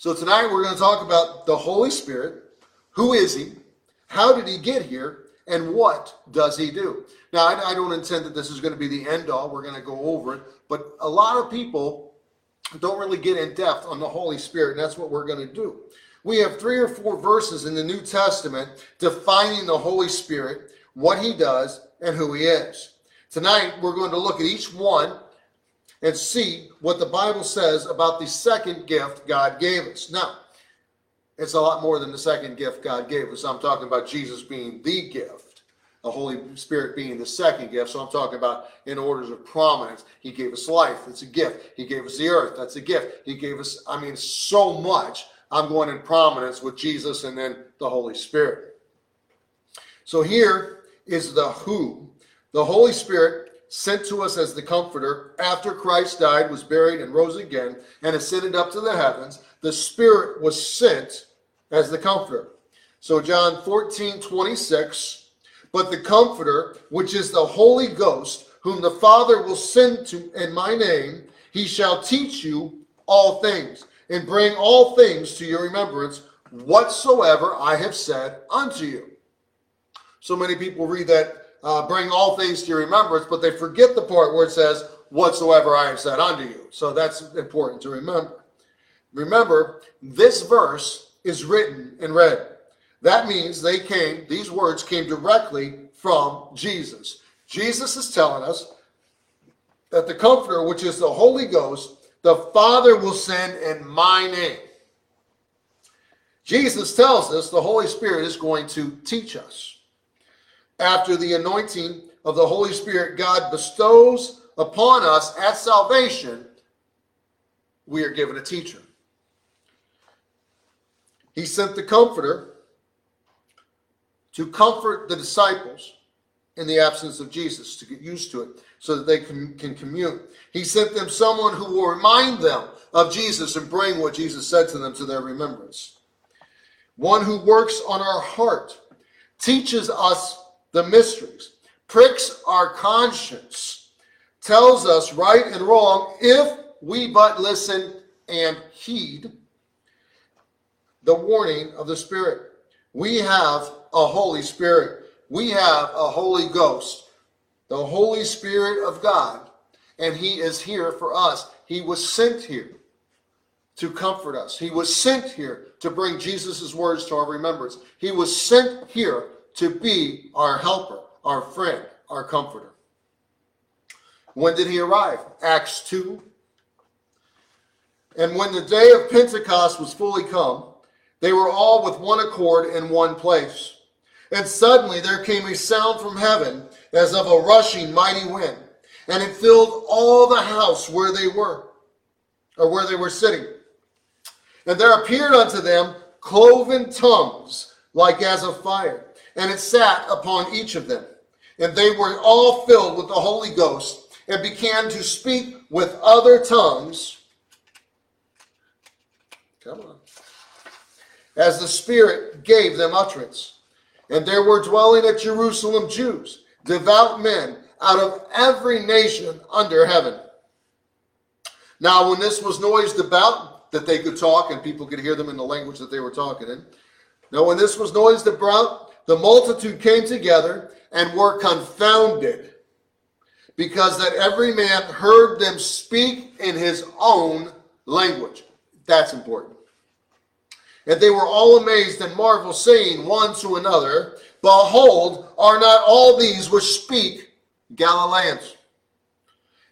So tonight we're going to talk about the Holy Spirit. Who is he? How did he get here? And what does he do? Now, I, I don't intend that this is going to be the end all. We're going to go over it. But a lot of people don't really get in depth on the Holy Spirit, and that's what we're going to do. We have three or four verses in the New Testament defining the Holy Spirit, what he does, and who he is. Tonight, we're going to look at each one and see what the Bible says about the second gift God gave us. Now, it's a lot more than the second gift God gave us. I'm talking about Jesus being the gift, the Holy Spirit being the second gift. So I'm talking about in orders of prominence. He gave us life. It's a gift. He gave us the earth. That's a gift. He gave us, I mean, so much. I'm going in prominence with Jesus and then the Holy Spirit. So here is the who. The Holy Spirit sent to us as the comforter after Christ died, was buried, and rose again, and ascended up to the heavens. The Spirit was sent as the comforter. So, John 14, 26, but the comforter, which is the Holy Ghost, whom the Father will send to in my name, he shall teach you all things, and bring all things to your remembrance, whatsoever I have said unto you. So many people read that uh, bring all things to your remembrance, but they forget the part where it says, whatsoever I have said unto you. So that's important to remember. Remember, this verse is written in red. That means they came, these words came directly from Jesus. Jesus is telling us that the Comforter, which is the Holy Ghost, the Father will send in my name. Jesus tells us the Holy Spirit is going to teach us after the anointing of the Holy Spirit God bestows upon us at salvation, we are given a teacher. He sent the Comforter to comfort the disciples in the absence of Jesus, to get used to it, so that they can, can commune. He sent them someone who will remind them of Jesus and bring what Jesus said to them to their remembrance. One who works on our heart, teaches us the mysteries, pricks our conscience, tells us right and wrong if we but listen and heed the warning of the Spirit. We have a Holy Spirit. We have a Holy Ghost, the Holy Spirit of God, and He is here for us. He was sent here to comfort us. He was sent here to bring Jesus' words to our remembrance. He was sent here to be our helper, our friend, our comforter. When did he arrive? Acts 2. And when the day of Pentecost was fully come, they were all with one accord in one place. And suddenly there came a sound from heaven as of a rushing mighty wind, and it filled all the house where they were, or where they were sitting. And there appeared unto them cloven tongues like as of fire and it sat upon each of them. And they were all filled with the Holy Ghost and began to speak with other tongues. Come on. As the Spirit gave them utterance. And there were dwelling at Jerusalem Jews, devout men out of every nation under heaven. Now, when this was noised about, that they could talk and people could hear them in the language that they were talking in. Now, when this was noised about, the multitude came together and were confounded because that every man heard them speak in his own language. That's important. And they were all amazed and marveled, saying one to another, Behold, are not all these which speak Galileans?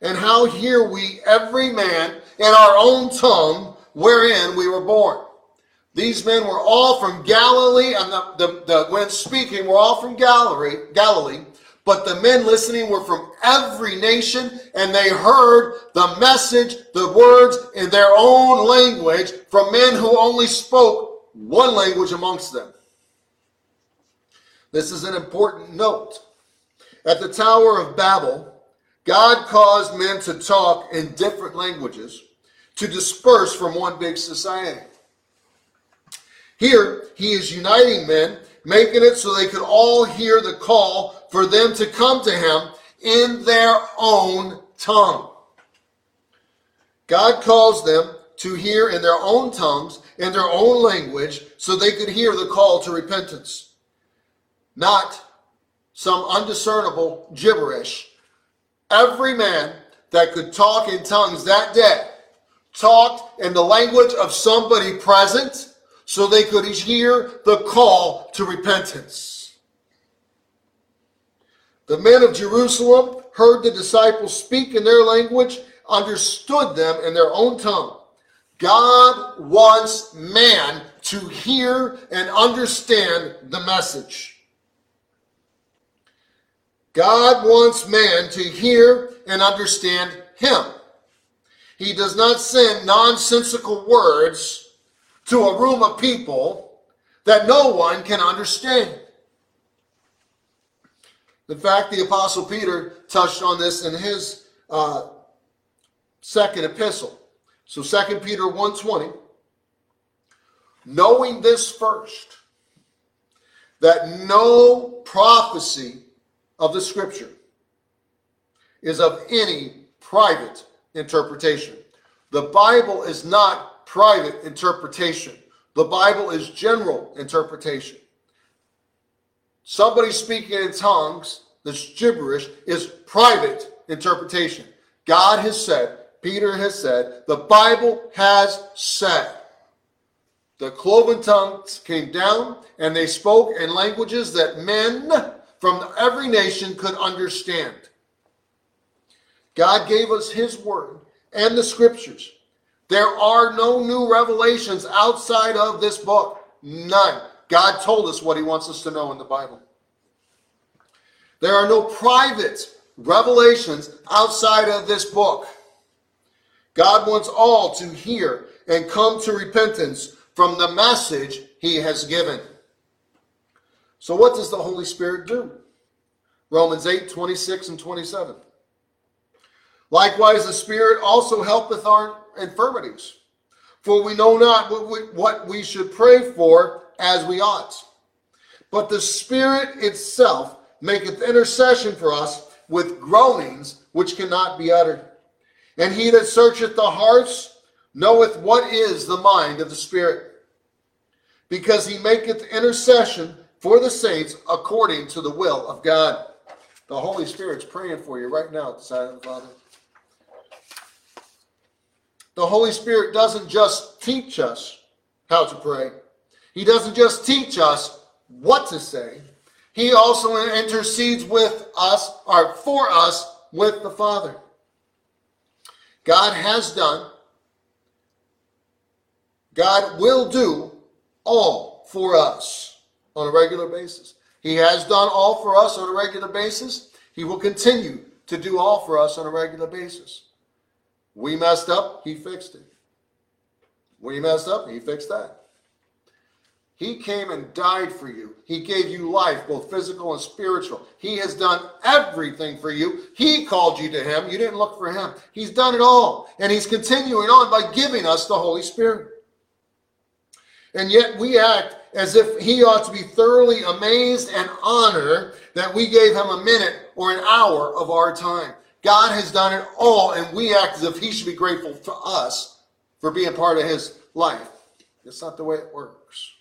And how hear we every man in our own tongue wherein we were born? These men were all from Galilee, and the, the, the, when speaking, were all from Galilee, Galilee, but the men listening were from every nation, and they heard the message, the words in their own language from men who only spoke one language amongst them. This is an important note. At the Tower of Babel, God caused men to talk in different languages to disperse from one big society. Here, he is uniting men, making it so they could all hear the call for them to come to him in their own tongue. God calls them to hear in their own tongues, in their own language, so they could hear the call to repentance. Not some undiscernible gibberish. Every man that could talk in tongues that day talked in the language of somebody present so they could hear the call to repentance. The men of Jerusalem heard the disciples speak in their language, understood them in their own tongue. God wants man to hear and understand the message. God wants man to hear and understand him. He does not send nonsensical words to a room of people that no one can understand. In fact, the Apostle Peter touched on this in his uh, second epistle. So 2 Peter 1.20, knowing this first, that no prophecy of the scripture is of any private interpretation. The Bible is not private interpretation. The Bible is general interpretation. Somebody speaking in tongues, this gibberish, is private interpretation. God has said, Peter has said, the Bible has said. The cloven tongues came down and they spoke in languages that men from every nation could understand. God gave us his word and the scriptures. There are no new revelations outside of this book. None. God told us what he wants us to know in the Bible. There are no private revelations outside of this book. God wants all to hear and come to repentance from the message he has given. So, what does the Holy Spirit do? Romans 8 26 and 27. Likewise, the Spirit also helpeth our infirmities, for we know not what we, what we should pray for as we ought. But the Spirit itself maketh intercession for us with groanings which cannot be uttered. And he that searcheth the hearts knoweth what is the mind of the Spirit, because he maketh intercession for the saints according to the will of God. The Holy Spirit's praying for you right now the Father. The Holy Spirit doesn't just teach us how to pray, He doesn't just teach us what to say. He also intercedes with us or for us with the Father. God has done, God will do all for us on a regular basis. He has done all for us on a regular basis. He will continue to do all for us on a regular basis. We messed up, he fixed it. We messed up, he fixed that. He came and died for you. He gave you life, both physical and spiritual. He has done everything for you. He called you to Him. You didn't look for Him. He's done it all. And He's continuing on by giving us the Holy Spirit. And yet we act as if He ought to be thoroughly amazed and honored that we gave Him a minute or an hour of our time. God has done it all, and we act as if He should be grateful to us for being part of His life. That's not the way it works.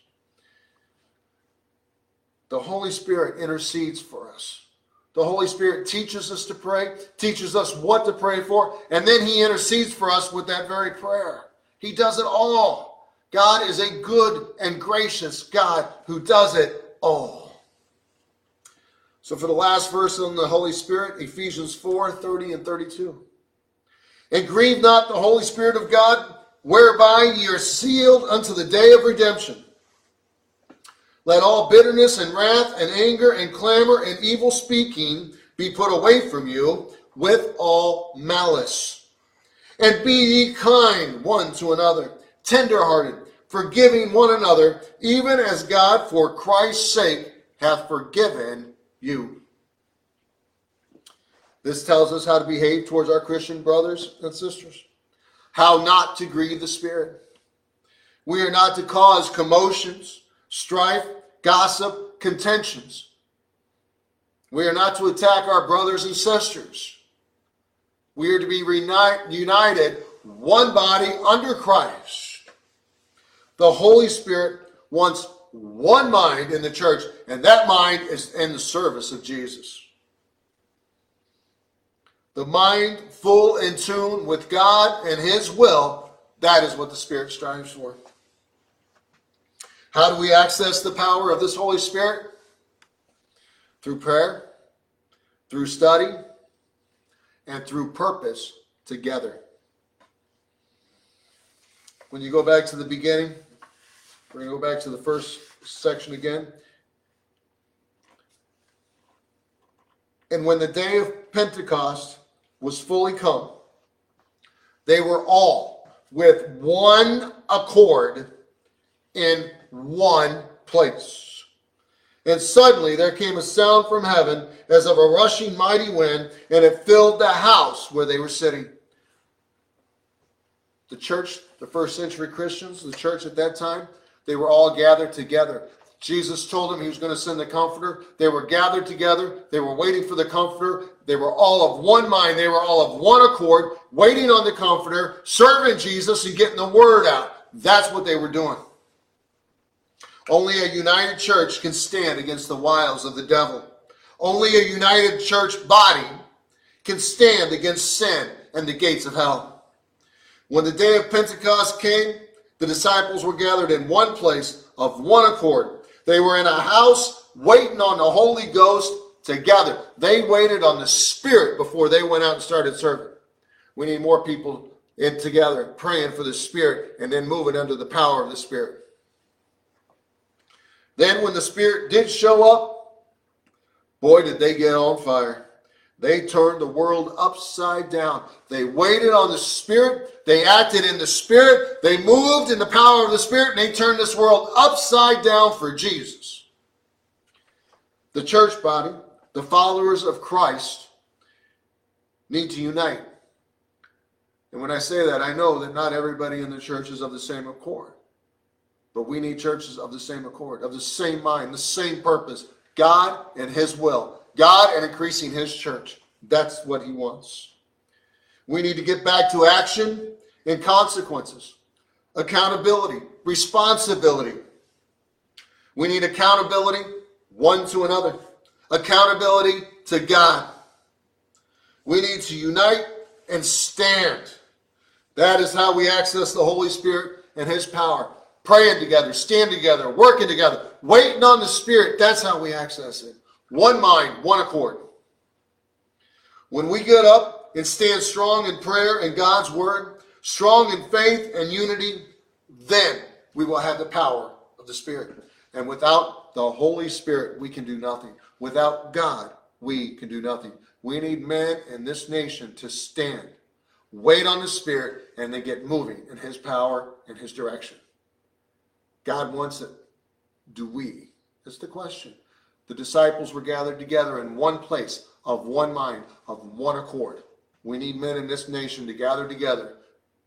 The Holy Spirit intercedes for us. The Holy Spirit teaches us to pray, teaches us what to pray for, and then He intercedes for us with that very prayer. He does it all. God is a good and gracious God who does it all. So, for the last verse on the Holy Spirit, Ephesians 4 30 and 32. And grieve not the Holy Spirit of God, whereby ye are sealed unto the day of redemption. Let all bitterness and wrath and anger and clamor and evil speaking be put away from you with all malice. And be ye kind one to another, tenderhearted, forgiving one another, even as God for Christ's sake hath forgiven you. This tells us how to behave towards our Christian brothers and sisters, how not to grieve the Spirit. We are not to cause commotions, strife, gossip, contentions. We are not to attack our brothers and sisters. We are to be united one body under Christ. The Holy Spirit wants one mind in the church, and that mind is in the service of Jesus. The mind full in tune with God and His will, that is what the Spirit strives for. How do we access the power of this Holy Spirit? Through prayer, through study, and through purpose together. When you go back to the beginning, we're to go back to the first section again. And when the day of Pentecost was fully come, they were all with one accord in one place. And suddenly there came a sound from heaven as of a rushing mighty wind, and it filled the house where they were sitting. The church, the first century Christians, the church at that time, they were all gathered together. Jesus told them he was going to send the comforter. They were gathered together. They were waiting for the comforter. They were all of one mind. They were all of one accord, waiting on the comforter, serving Jesus and getting the word out. That's what they were doing. Only a united church can stand against the wiles of the devil. Only a united church body can stand against sin and the gates of hell. When the day of Pentecost came, the disciples were gathered in one place of one accord. They were in a house waiting on the Holy Ghost together. They waited on the Spirit before they went out and started serving. We need more people in together praying for the Spirit and then moving under the power of the Spirit. Then, when the Spirit did show up, boy, did they get on fire. They turned the world upside down. They waited on the Spirit. They acted in the Spirit. They moved in the power of the Spirit, and they turned this world upside down for Jesus. The church body, the followers of Christ, need to unite. And when I say that, I know that not everybody in the church is of the same accord. But we need churches of the same accord, of the same mind, the same purpose God and His will, God and increasing His church. That's what He wants. We need to get back to action and consequences, accountability, responsibility. We need accountability one to another, accountability to God. We need to unite and stand. That is how we access the Holy Spirit and His power praying together, standing together, working together, waiting on the Spirit. That's how we access it. One mind, one accord. When we get up and stand strong in prayer and God's word, strong in faith and unity, then we will have the power of the Spirit. And without the Holy Spirit, we can do nothing. Without God, we can do nothing. We need men in this nation to stand, wait on the Spirit, and then get moving in His power and His direction. God wants it. Do we? That's the question. The disciples were gathered together in one place, of one mind, of one accord. We need men in this nation to gather together,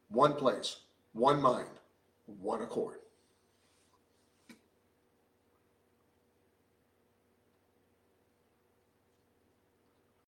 one place, one mind, one accord.